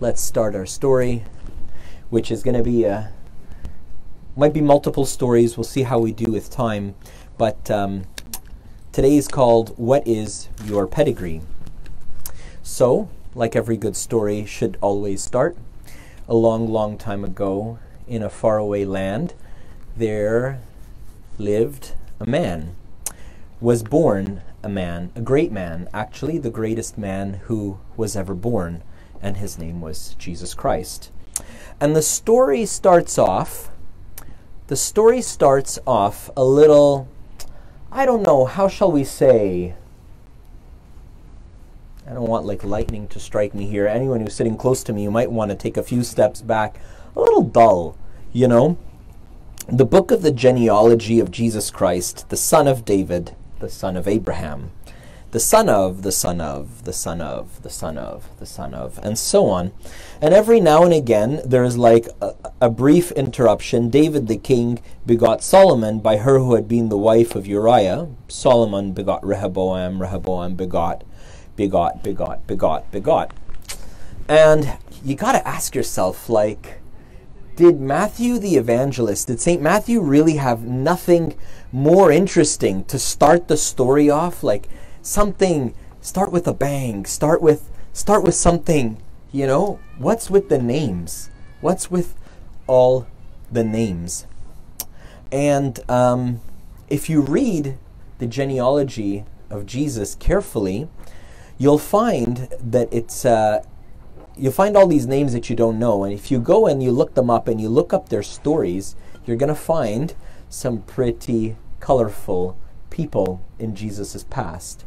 let's start our story, which is going to be a might be multiple stories. We'll see how we do with time, but um, today is called "What Is Your Pedigree." So, like every good story, should always start a long, long time ago in a faraway land. There lived a man, was born a man, a great man, actually the greatest man who was ever born, and his name was Jesus Christ. And the story starts off, the story starts off a little, I don't know, how shall we say? I don't want like lightning to strike me here. Anyone who's sitting close to me, you might want to take a few steps back. A little dull, you know? The book of the genealogy of Jesus Christ, the son of David, the son of Abraham, the son of, the son of, the son of, the son of, the son of, and so on. And every now and again, there is like a, a, brief interruption. David the king begot Solomon by her who had been the wife of Uriah. Solomon begot Rehoboam, Rehoboam begot, begot, begot, begot, begot. And you got to ask yourself, like, did Matthew the evangelist, did St. Matthew really have nothing more interesting to start the story off? Like something, start with a bang, start with, start with something, you know? What's with the names? What's with all the names? And um, if you read the genealogy of Jesus carefully, you'll find that it's uh, you'll find all these names that you don't know. And if you go and you look them up and you look up their stories, you're to find some pretty colorful people in Jesus' past.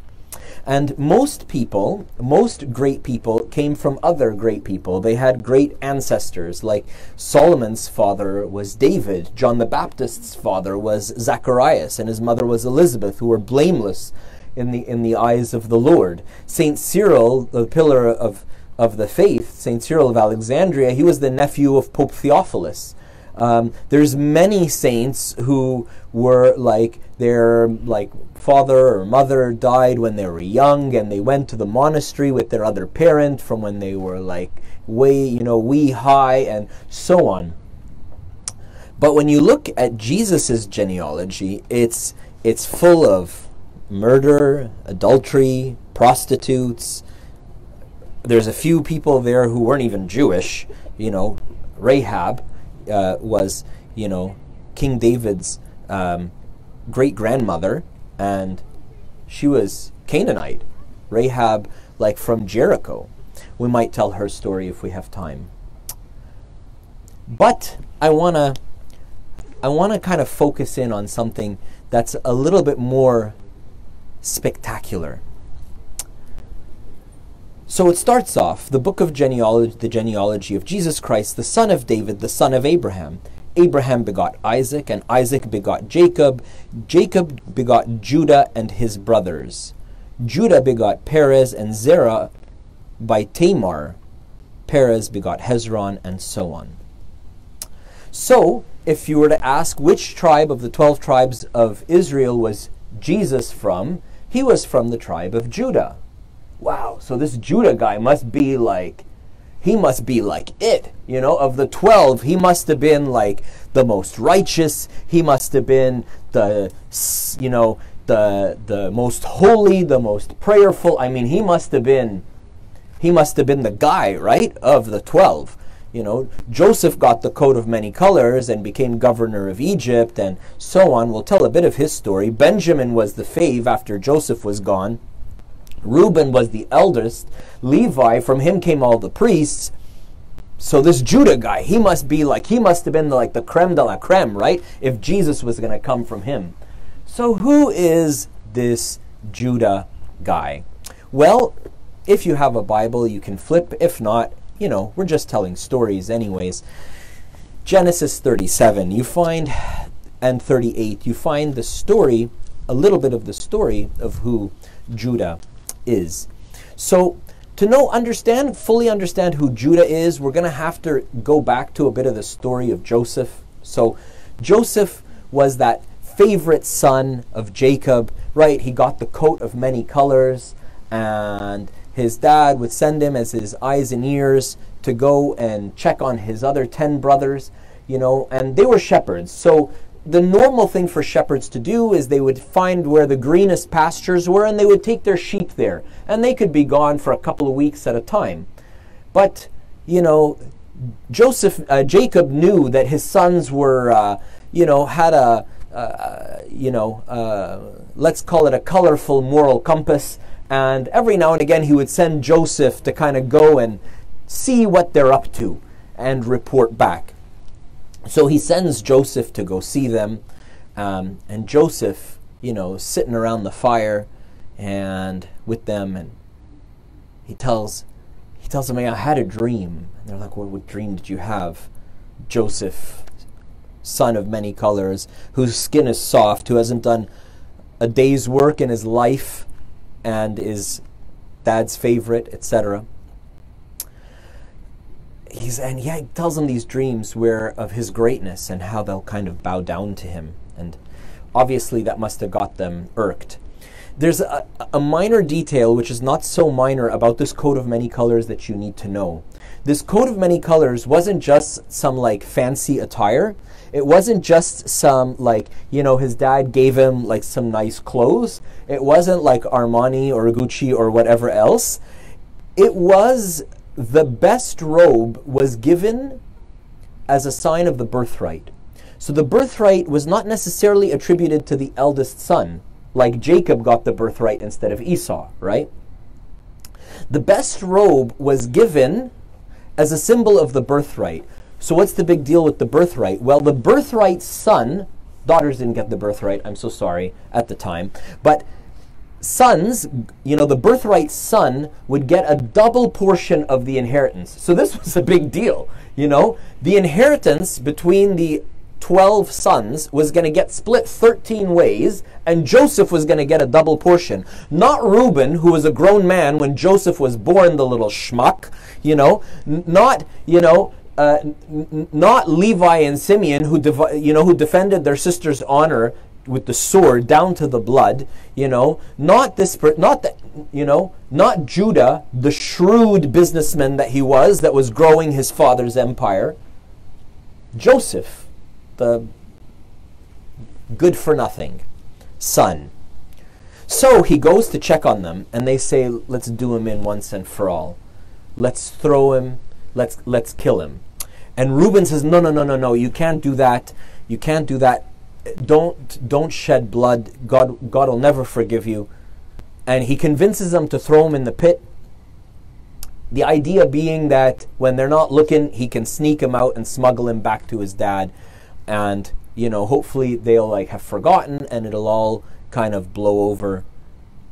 And most people, most great people, came from other great people. They had great ancestors, like Solomon's father was David, John the Baptist's father was Zacharias, and his mother was Elizabeth, who were blameless in the, in the eyes of the Lord. Saint Cyril, the pillar of of the faith, Saint Cyril of Alexandria, he was the nephew of Pope Theophilus. Um, there's many saints who were like their like father or mother died when they were young and they went to the monastery with their other parent from when they were like way you know wee high and so on but when you look at jesus's genealogy it's it's full of murder adultery prostitutes there's a few people there who weren't even Jewish. You know, Rahab uh, was, you know, King David's um, great grandmother, and she was Canaanite. Rahab, like from Jericho. We might tell her story if we have time. But I want to I want to kind of focus in on something that's a little bit more spectacular. So it starts off the book of genealogy, the genealogy of Jesus Christ, the son of David, the son of Abraham. Abraham begot Isaac, and Isaac begot Jacob. Jacob begot Judah and his brothers. Judah begot Perez and Zerah by Tamar. Perez begot Hezron, and so on. So, if you were to ask which tribe of the 12 tribes of Israel was Jesus from, he was from the tribe of Judah wow, so this Judah guy must be like, he must be like it, you know, of the 12, he must have been like the most righteous, he must have been the, you know, the, the most holy, the most prayerful. I mean, he must have been, he must have been the guy, right, of the 12. You know, Joseph got the coat of many colors and became governor of Egypt and so on. We'll tell a bit of his story. Benjamin was the fave after Joseph was gone. Reuben was the eldest. Levi, from him came all the priests. So this Judah guy, he must be like, he must have been like the creme de la creme, right? If Jesus was going to come from him. So who is this Judah guy? Well, if you have a Bible, you can flip. If not, you know, we're just telling stories anyways. Genesis 37, you find, and 38, you find the story, a little bit of the story of who Judah is. So to know, understand, fully understand who Judah is, we're going to have to go back to a bit of the story of Joseph. So Joseph was that favorite son of Jacob, right? He got the coat of many colors and his dad would send him as his eyes and ears to go and check on his other 10 brothers, you know, and they were shepherds. So the normal thing for shepherds to do is they would find where the greenest pastures were and they would take their sheep there. And they could be gone for a couple of weeks at a time. But, you know, Joseph, uh, Jacob knew that his sons were, uh, you know, had a, uh, you know, uh, let's call it a colorful moral compass. And every now and again, he would send Joseph to kind of go and see what they're up to and report back. So he sends Joseph to go see them. Um, and Joseph, you know, sitting around the fire and with them, and he tells he tells them, I had a dream. And they're like, well, what dream did you have? Joseph, son of many colors, whose skin is soft, who hasn't done a day's work in his life and is dad's favorite, etc. He's and he tells them these dreams where of his greatness and how they'll kind of bow down to him. And obviously that must have got them irked. There's a, a minor detail which is not so minor about this coat of many colors that you need to know. This coat of many colors wasn't just some like fancy attire. It wasn't just some like, you know, his dad gave him like some nice clothes. It wasn't like Armani or Gucci or whatever else. It was the best robe was given as a sign of the birthright. So the birthright was not necessarily attributed to the eldest son like Jacob got the birthright instead of Esau, right? The best robe was given as a symbol of the birthright. So, what's the big deal with the birthright? Well, the birthright son, daughters didn't get the birthright, I'm so sorry, at the time, but sons, you know, the birthright son would get a double portion of the inheritance. So, this was a big deal, you know. The inheritance between the 12 sons was going to get split 13 ways, and Joseph was going to get a double portion. Not Reuben, who was a grown man when Joseph was born, the little schmuck, you know, N- not, you know, uh, n- not Levi and Simeon, who, you know, who defended their sister's honor with the sword down to the blood, you know, not this, not that, you know, not Judah, the shrewd businessman that he was, that was growing his father's empire. Joseph, the good for nothing son. So he goes to check on them, and they say, "Let's do him in once and for all. Let's throw him. Let's let's kill him." And Reuben says, "No, no, no, no, no. You can't do that. You can't do that. Don't don't shed blood. God God will never forgive you." And he convinces them to throw him in the pit. The idea being that when they're not looking, he can sneak him out and smuggle him back to his dad and you know hopefully they'll like have forgotten and it'll all kind of blow over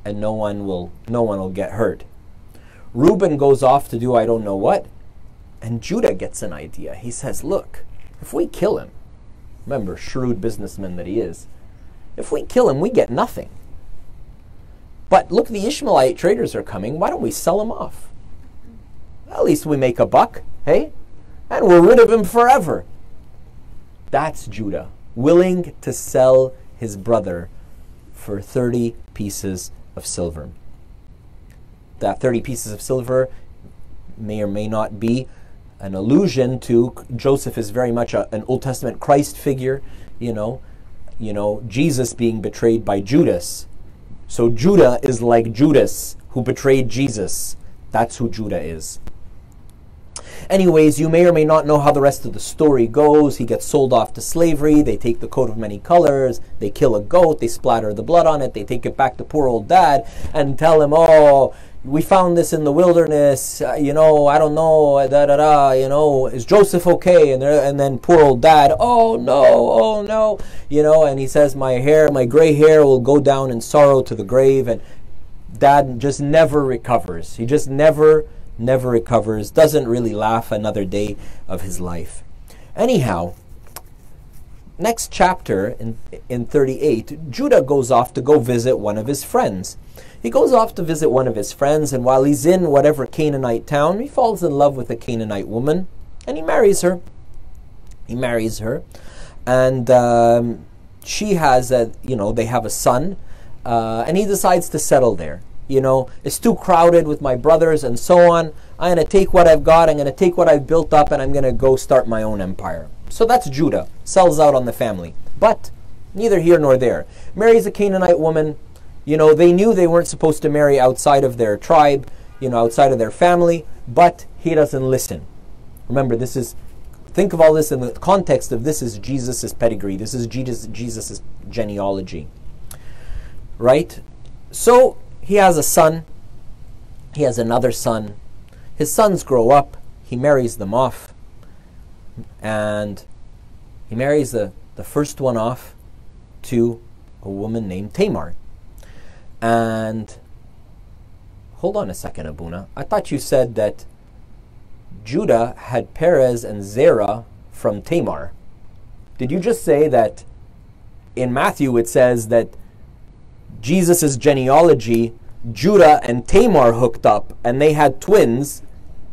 and no one will no one will get hurt Reuben goes off to do I don't know what and Judah gets an idea he says look if we kill him remember shrewd businessman that he is. If we kill him we get nothing. But look the Ishmaelite traders are coming. Why don't we sell him off? At least we make a buck hey? And we're rid of him forever. That's Judah, willing to sell his brother for 30 pieces of silver. That 30 pieces of silver may or may not be an allusion to Joseph is very much a, an Old Testament Christ figure, you know, you know, Jesus being betrayed by Judas. So Judah is like Judas who betrayed Jesus. That's who Judah is. Anyways, you may or may not know how the rest of the story goes. He gets sold off to slavery. They take the coat of many colors. They kill a goat. They splatter the blood on it. They take it back to poor old dad and tell him, oh, we found this in the wilderness. Uh, you know, I don't know. Da da da. You know, is Joseph okay? And and then poor old dad. Oh no, oh no. You know, and he says, my hair, my gray hair, will go down in sorrow to the grave. And dad just never recovers. He just never never recovers, doesn't really laugh another day of his life. Anyhow, next chapter in, in 38, Judah goes off to go visit one of his friends. He goes off to visit one of his friends, and while he's in whatever Canaanite town, he falls in love with a Canaanite woman, and he marries her. He marries her, and um, she has a, you know, they have a son, uh, and he decides to settle there you know, it's too crowded with my brothers and so on. I'm going to take what I've got, I'm going to take what I've built up, and I'm going to go start my own empire. So that's Judah, sells out on the family. But neither here nor there. Marries a Canaanite woman. You know, they knew they weren't supposed to marry outside of their tribe, you know, outside of their family, but he doesn't listen. Remember, this is think of all this in the context of this is Jesus' pedigree. This is Jesus' Jesus's genealogy. Right? So he has a son. He has another son. His sons grow up. He marries them off. And he marries the, the first one off to a woman named Tamar. And hold on a second, Abuna. I thought you said that Judah had Perez and Zerah from Tamar. Did you just say that in Matthew it says that Jesus' genealogy, Judah and Tamar hooked up and they had twins,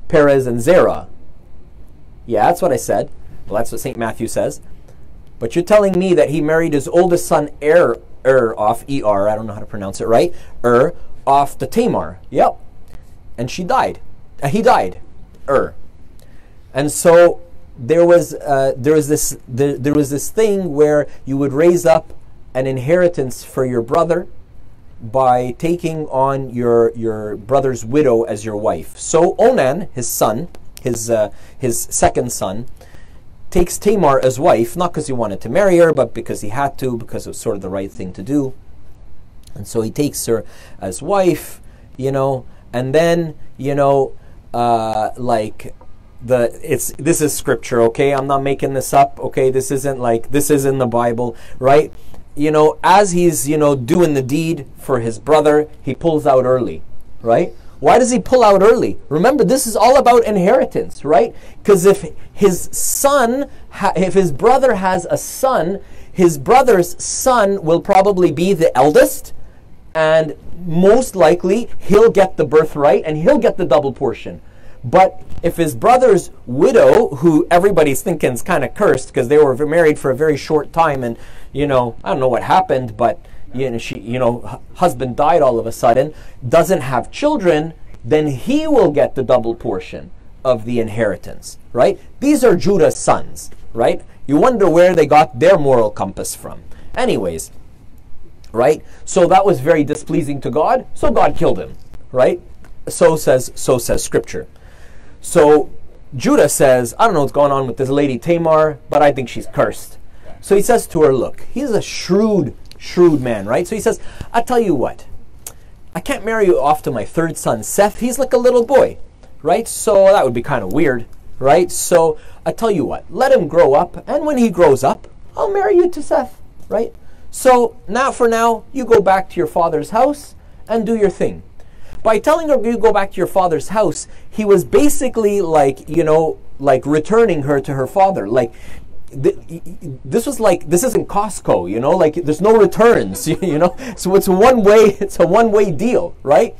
Perez and Zerah? Yeah, that's what I said. Well, that's what St. Matthew says. But you're telling me that he married his oldest son, Er, Er, off E-R, I don't know how to pronounce it right, Er, off the Tamar. Yep. And she died. Uh, he died. Er. And so there was uh, there was this there, there was this thing where you would raise up an inheritance for your brother by taking on your your brother's widow as your wife. So Onan, his son, his uh, his second son, takes Tamar as wife, not because he wanted to marry her, but because he had to, because it was sort of the right thing to do. And so he takes her as wife, you know, and then you know, uh, like the it's this is scripture okay i'm not making this up okay this isn't like this is in the bible right you know as he's you know doing the deed for his brother he pulls out early right? Why does he pull out early? Remember this is all about inheritance right? Because if his son if his brother has a son his brother's son will probably be the eldest and most likely he'll get the birthright and he'll get the double portion but if his brother's widow, who everybody's thinking is kind of cursed because they were married for a very short time, and you know, I don't know what happened, but you know, she, you know, husband died all of a sudden, doesn't have children, then he will get the double portion of the inheritance, right? These are Judah's sons, right? You wonder where they got their moral compass from. Anyways, right? So that was very displeasing to God, so God killed him, right? So says so says scripture. So Judah says, I don't know what's going on with this lady Tamar, but I think she's cursed. So he says to her, Look, he's a shrewd, shrewd man, right? So he says, I'll tell you what, I can't marry you off to my third son, Seth. He's like a little boy, right? So that would be kind of weird, right? So I tell you what, let him grow up, and when he grows up, I'll marry you to Seth, right? So now for now, you go back to your father's house and do your thing by telling her you go back to your father's house, he was basically like, you know, like returning her to her father. Like, this was like this isn't Costco, you know, like there's no returns, you know. So it's a one way, it's a one way deal, right?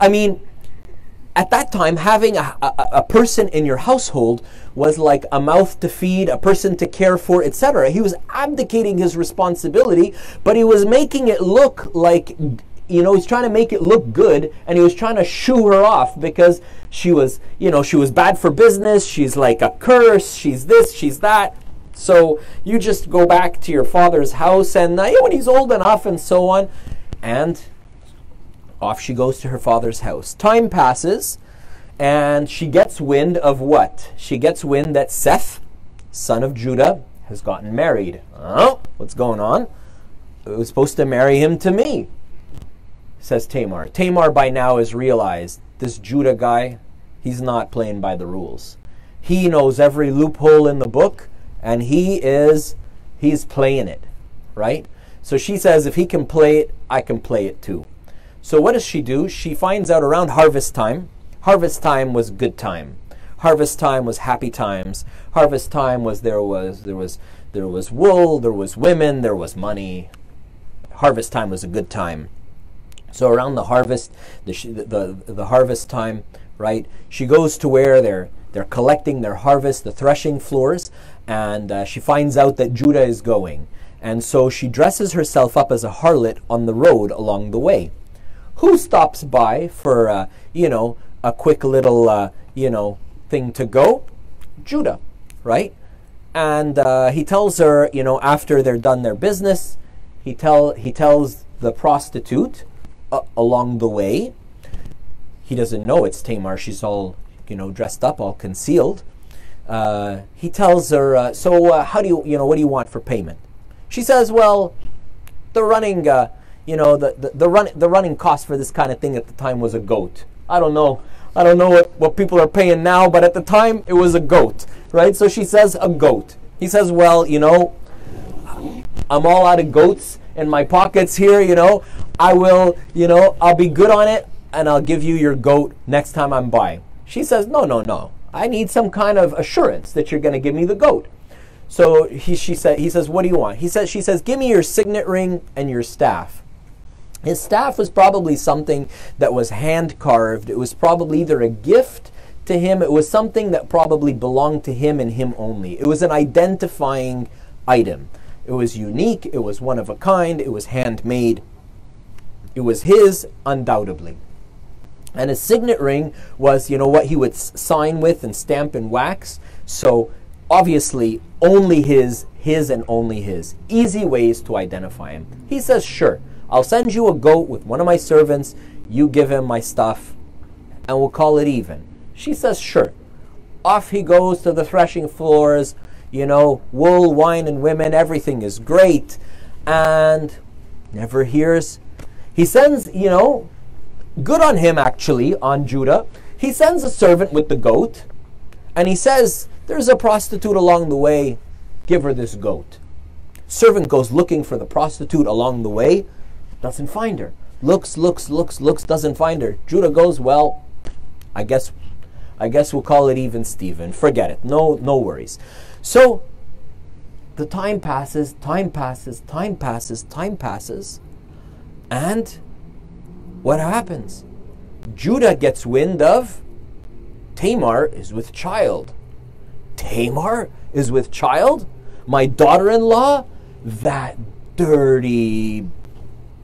I mean, at that time, having a, a, a, person in your household was like a mouth to feed, a person to care for, etc. He was abdicating his responsibility, but he was making it look like you know, he's trying to make it look good and he was trying to shoo her off because she was, you know, she was bad for business. She's like a curse. She's this, she's that. So you just go back to your father's house and uh, when he's old enough and so on. And off she goes to her father's house. Time passes and she gets wind of what? She gets wind that Seth, son of Judah, has gotten married. Oh, what's going on? Was supposed to marry him to me says Tamar. Tamar by now has realized this Judah guy, he's not playing by the rules. He knows every loophole in the book, and he is he's playing it, right? So she says, if he can play it, I can play it too. So what does she do? She finds out around harvest time. Harvest time was good time. Harvest time was happy times. Harvest time was there was there was there was wool, there was women, there was money. Harvest time was a good time. So around the harvest, the, the, the harvest time, right? She goes to where they're they're collecting their harvest, the threshing floors, and uh, she finds out that Judah is going, and so she dresses herself up as a harlot on the road along the way. who stops by for, uh, you know, a quick little, uh, you know, thing to go? Judah, right? And uh, he tells her, you know, after they're done their business, he tell he tells the prostitute uh, along the way. He doesn't know it's Tamar. She's all, you know, dressed up, all concealed. Uh, he tells her, uh, "So, uh, how do you, you know, what do you want for payment?" She says, "Well, the running, uh, you know, the, the, the, run, the running cost for this kind of thing at the time was a goat. I don't know. I don't know what, what people are paying now, but at the time it was a goat, right? So she says a goat. He says, well, you know, I'm all out of goats in my pockets here, you know. I will, you know, I'll be good on it and I'll give you your goat next time I'm by. She says, no, no, no. I need some kind of assurance that you're going to give me the goat. So he, she said, he says, what do you want? He says, she says, give me your signet ring and your staff. His staff was probably something that was hand carved. It was probably either a gift to him, it was something that probably belonged to him and him only. It was an identifying item. It was unique, it was one of a kind, it was handmade. It was his, undoubtedly. And his signet ring was, you know, what he would sign with and stamp in wax. So obviously, only his, his and only his. Easy ways to identify him. He says, sure. I'll send you a goat with one of my servants. You give him my stuff, and we'll call it even. She says, Sure. Off he goes to the threshing floors. You know, wool, wine, and women, everything is great. And never hears. He sends, you know, good on him actually, on Judah. He sends a servant with the goat, and he says, There's a prostitute along the way. Give her this goat. Servant goes looking for the prostitute along the way doesn't find her. Looks, looks, looks, looks, doesn't find her. Judah goes, well, I guess I guess we'll call it even Stephen. Forget it. No, no worries. So the time passes, time passes, time passes, time passes. And what happens? Judah gets wind of Tamar is with child. Tamar is with child? My daughter in law? That dirty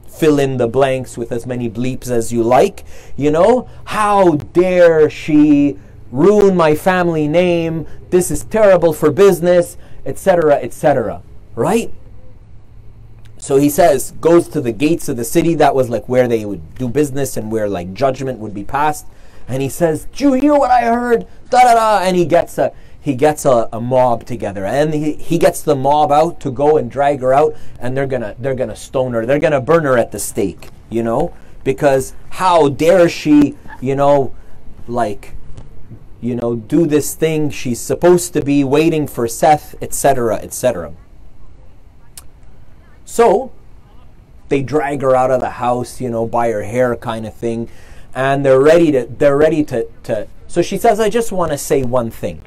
fill in the blanks with as many bleeps as you like. You know, how dare she ruin my family name? This is terrible for business, etc., etc. Right? So he says, goes to the gates of the city. That was like where they would do business and where like judgment would be passed. And he says, "Do you hear what I heard?" Da da da. And he gets a he gets a, a, mob together and he, he gets the mob out to go and drag her out and they're gonna they're gonna stone her they're gonna burn her at the stake you know because how dare she you know like you know do this thing she's supposed to be waiting for seth etc etc so they drag her out of the house you know by her hair kind of thing and they're ready to they're ready to, to so she says i just want to say one thing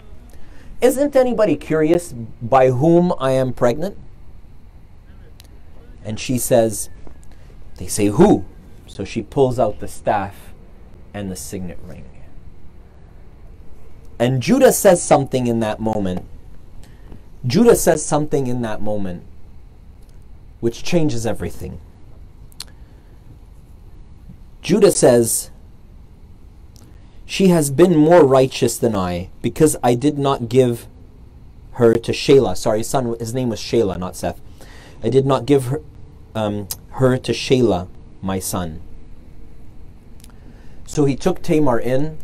isn't anybody curious by whom I am pregnant? And she says, They say, Who? So she pulls out the staff and the signet ring. And Judah says something in that moment. Judah says something in that moment which changes everything. Judah says, she has been more righteous than I, because I did not give her to Shelah. Sorry, his son, his name was Shelah, not Seth. I did not give her, um, her to Shelah, my son. So he took Tamar in.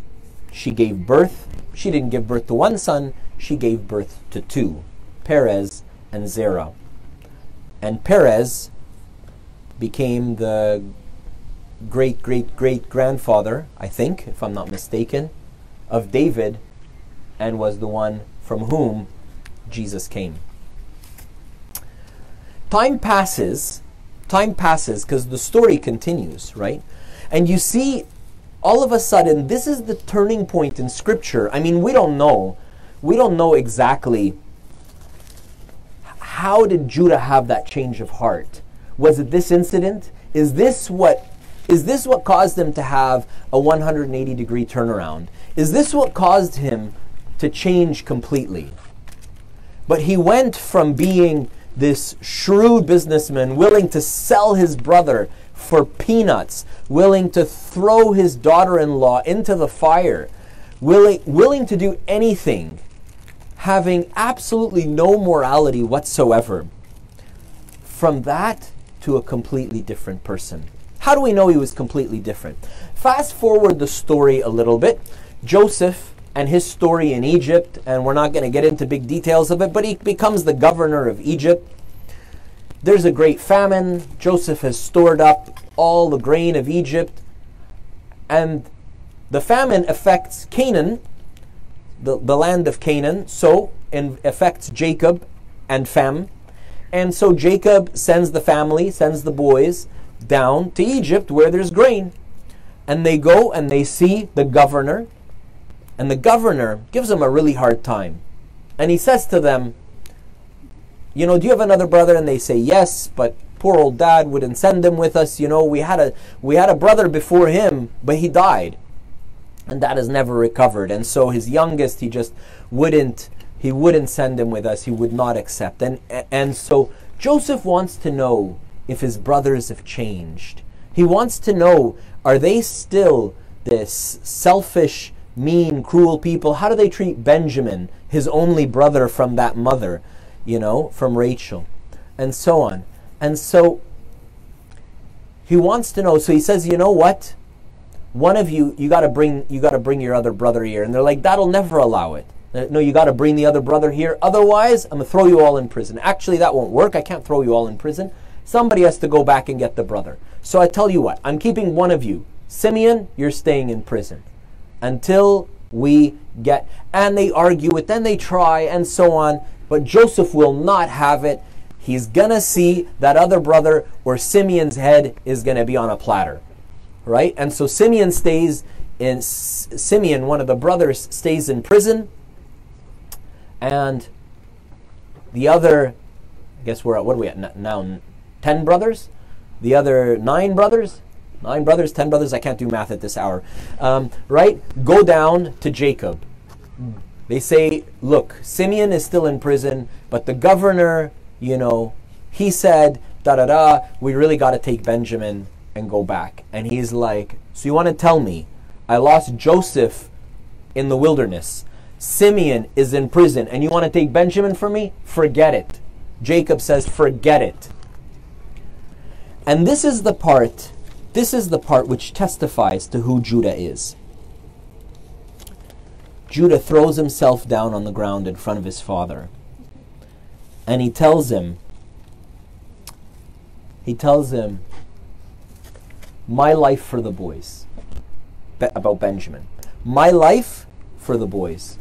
She gave birth. She didn't give birth to one son. She gave birth to two, Perez and Zerah. And Perez became the great great great grandfather, I think, if I'm not mistaken, of David and was the one from whom Jesus came. Time passes, time passes because the story continues, right? And you see, all of a sudden, this is the turning point in Scripture. I mean, we don't know. We don't know exactly how did Judah have that change of heart. Was it this incident? Is this what is this what caused him to have a 180 degree turnaround? Is this what caused him to change completely? But he went from being this shrewd businessman willing to sell his brother for peanuts, willing to throw his daughter in law into the fire, willing, willing to do anything, having absolutely no morality whatsoever. From that to a completely different person. How do we know he was completely different? Fast forward the story a little bit. Joseph and his story in Egypt, and we're not going to get into big details of it, but he becomes the governor of Egypt. There's a great famine. Joseph has stored up all the grain of Egypt, and the famine affects Canaan, the, the land of Canaan, so it affects Jacob and Fem. And so Jacob sends the family, sends the boys down to Egypt where there's grain. And they go and they see the governor, and the governor gives them a really hard time. And he says to them, You know, do you have another brother? And they say, Yes, but poor old dad wouldn't send them with us. You know, we had a we had a brother before him, but he died. And that has never recovered. And so his youngest, he just wouldn't he wouldn't send him with us. He would not accept. And and so Joseph wants to know if his brothers have changed. He wants to know are they still this selfish mean, cruel people. How do they treat Benjamin, his only brother from that mother, you know, from Rachel, and so on. And so he wants to know. So he says, you know what? One of you, you got to bring, you got to bring your other brother here. And they're like, that'll never allow it. Uh, no, you got to bring the other brother here. Otherwise, I'm gonna throw you all in prison. Actually, that won't work. I can't throw you all in prison. Somebody has to go back and get the brother. So I tell you what, I'm keeping one of you. Simeon, you're staying in prison until we get. And they argue it, then they try, and so on. But Joseph will not have it. He's gonna see that other brother, or Simeon's head is gonna be on a platter, right? And so Simeon stays in. Simeon, one of the brothers, stays in prison, and the other. I guess we're at what are we at now? Ten brothers. The other nine brothers nine brothers, ten brothers. I can't do math at this hour. Um, right? Go down to Jacob. They say, look, Simeon is still in prison, but the governor, you know, he said, da da da, we really got to take Benjamin and go back. And he's like, so you want to tell me I lost Joseph in the wilderness? Simeon is in prison, and you want to take Benjamin from me? Forget it. Jacob says, forget it. And this is the part this is the part which testifies to who Judah is. Judah throws himself down on the ground in front of his father. And he tells him, he tells him, my life for the boys. Be- about Benjamin. My life for the boys.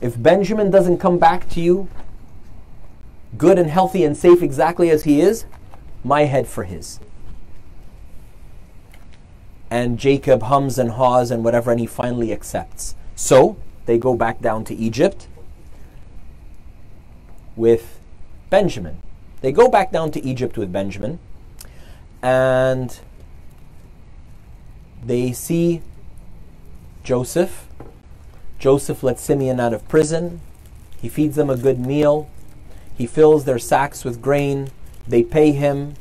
If Benjamin doesn't come back to you good and healthy and safe exactly as he is, my head for his and Jacob hums and haws and whatever, and he finally accepts. So they go back down to Egypt with Benjamin. They go back down to Egypt with Benjamin, and they see Joseph. Joseph lets Simeon out of prison. He feeds them a good meal. He fills their sacks with grain. They pay him.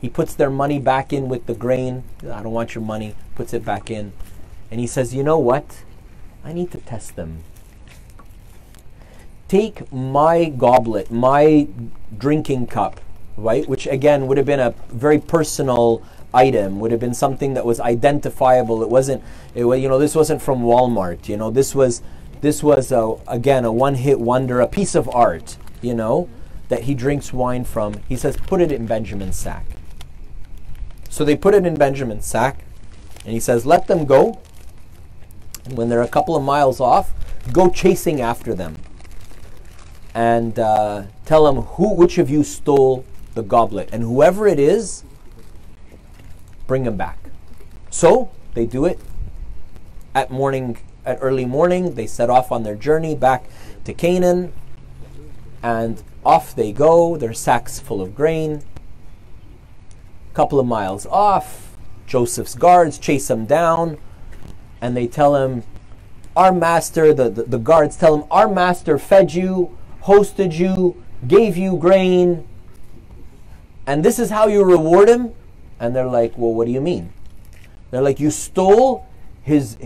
He puts their money back in with the grain. I don't want your money. Puts it back in. And he says, You know what? I need to test them. Take my goblet, my drinking cup, right? Which again would have been a very personal item, would have been something that was identifiable. It wasn't, it you know, this wasn't from Walmart. You know, this was, this was a, again a one-hit wonder, a piece of art. You know, that he drinks wine from. He says, put it in Benjamin's sack. So they put it in Benjamin's sack, and he says, Let them go. And when they're a couple of miles off, go chasing after them. And uh, tell them who, which of you stole the goblet. And whoever it is, bring him back. So they do it at morning, at early morning. They set off on their journey back to Canaan. And off they go, their sacks full of grain A couple of miles off. Joseph's guards chase them down and they tell him, Our master, the, the, the, guards tell him, Our master fed you, hosted you, gave you grain, and this is how you reward him? And they're like, Well, what do you mean? They're like, You stole his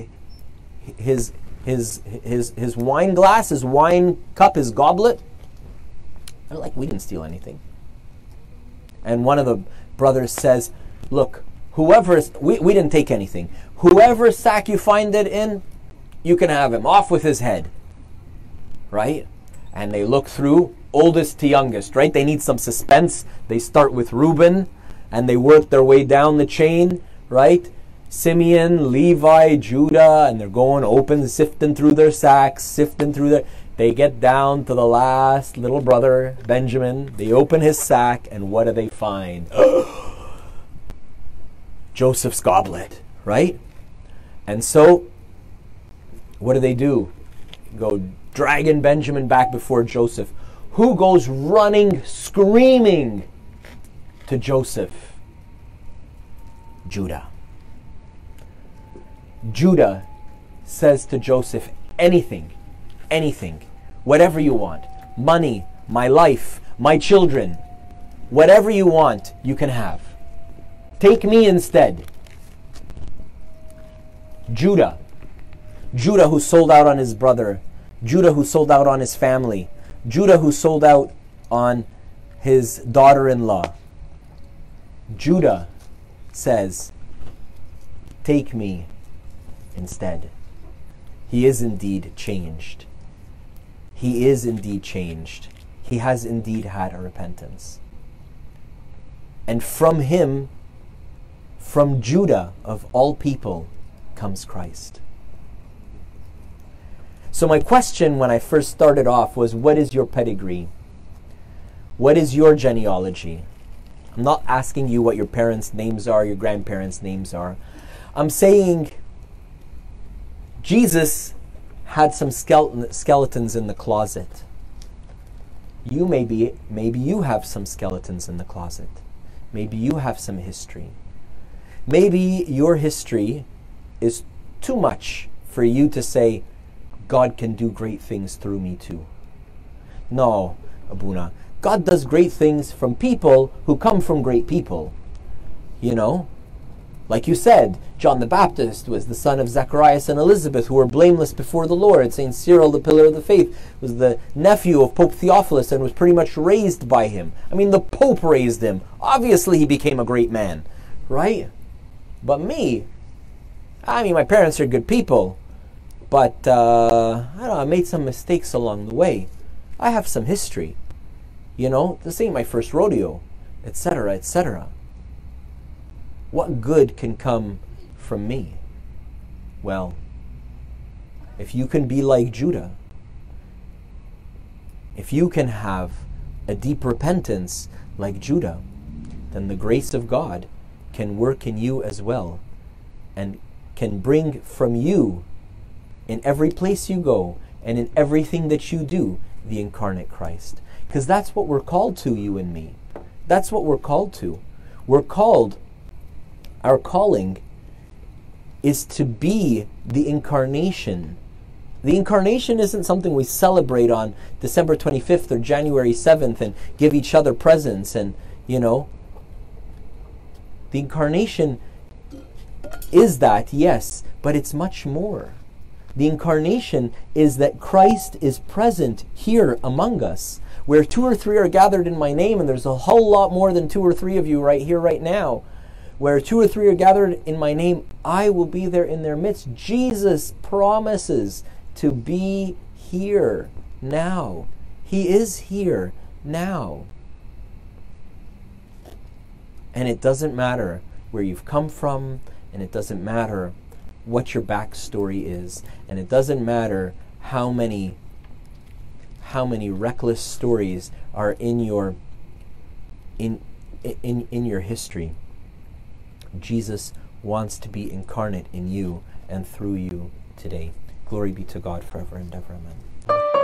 his his his his wine glass, his wine cup, his goblet. They're like, We didn't steal anything. And one of the brothers says, Look, whoever we, we didn't take anything. Whoever sack you find it in, you can have him. Off with his head. Right? And they look through oldest to youngest, right? They need some suspense. They start with Reuben and they work their way down the chain, right? Simeon, Levi, Judah, and they're going open, sifting through their sacks, sifting through their. They get down to the last little brother, Benjamin. They open his sack, and what do they find? Oh, Joseph's goblet, right? And so, what do they do? Go dragging Benjamin back before Joseph. Who goes running, screaming to Joseph? Judah. Judah says to Joseph, anything, anything, whatever you want money, my life, my children, whatever you want, you can have. Take me instead. Judah. Judah who sold out on his brother. Judah who sold out on his family. Judah who sold out on his daughter in law. Judah says, Take me instead. He is indeed changed. He is indeed changed. He has indeed had a repentance. And from him, from Judah of all people, comes Christ. So, my question when I first started off was what is your pedigree? What is your genealogy? I'm not asking you what your parents' names are, your grandparents' names are. I'm saying Jesus had some skeleton, skeletons in the closet. You maybe maybe you have some skeletons in the closet. Maybe you have some history. Maybe your history is too much for you to say God can do great things through me too. No, Abuna. God does great things from people who come from great people. You know? Like you said, John the Baptist was the son of Zacharias and Elizabeth, who were blameless before the Lord. St. Cyril, the pillar of the faith, was the nephew of Pope Theophilus and was pretty much raised by him. I mean, the Pope raised him. Obviously, he became a great man, right? But me, I mean, my parents are good people, but uh, I don't know, I made some mistakes along the way. I have some history. You know, this ain't my first rodeo, etc., etc. What good can come from me? Well, if you can be like Judah, if you can have a deep repentance like Judah, then the grace of God can work in you as well and can bring from you in every place you go and in everything that you do the incarnate Christ. Because that's what we're called to, you and me. That's what we're called to. We're called our calling is to be the incarnation. The incarnation isn't something we celebrate on December 25th or January 7th and give each other presents and, you know. The incarnation is that, yes, but it's much more. The incarnation is that Christ is present here among us. Where two or three are gathered in my name, and there's a whole lot more than two or three of you right here, right now where two or three are gathered in my name, I will be there in their midst. Jesus promises to be here now. He is here now. And it doesn't matter where you've come from, and it doesn't matter what your backstory is, and it doesn't matter how many how many reckless stories are in your in in in your history. Jesus wants to be incarnate in you and through you today. Glory be to God forever and ever. Amen.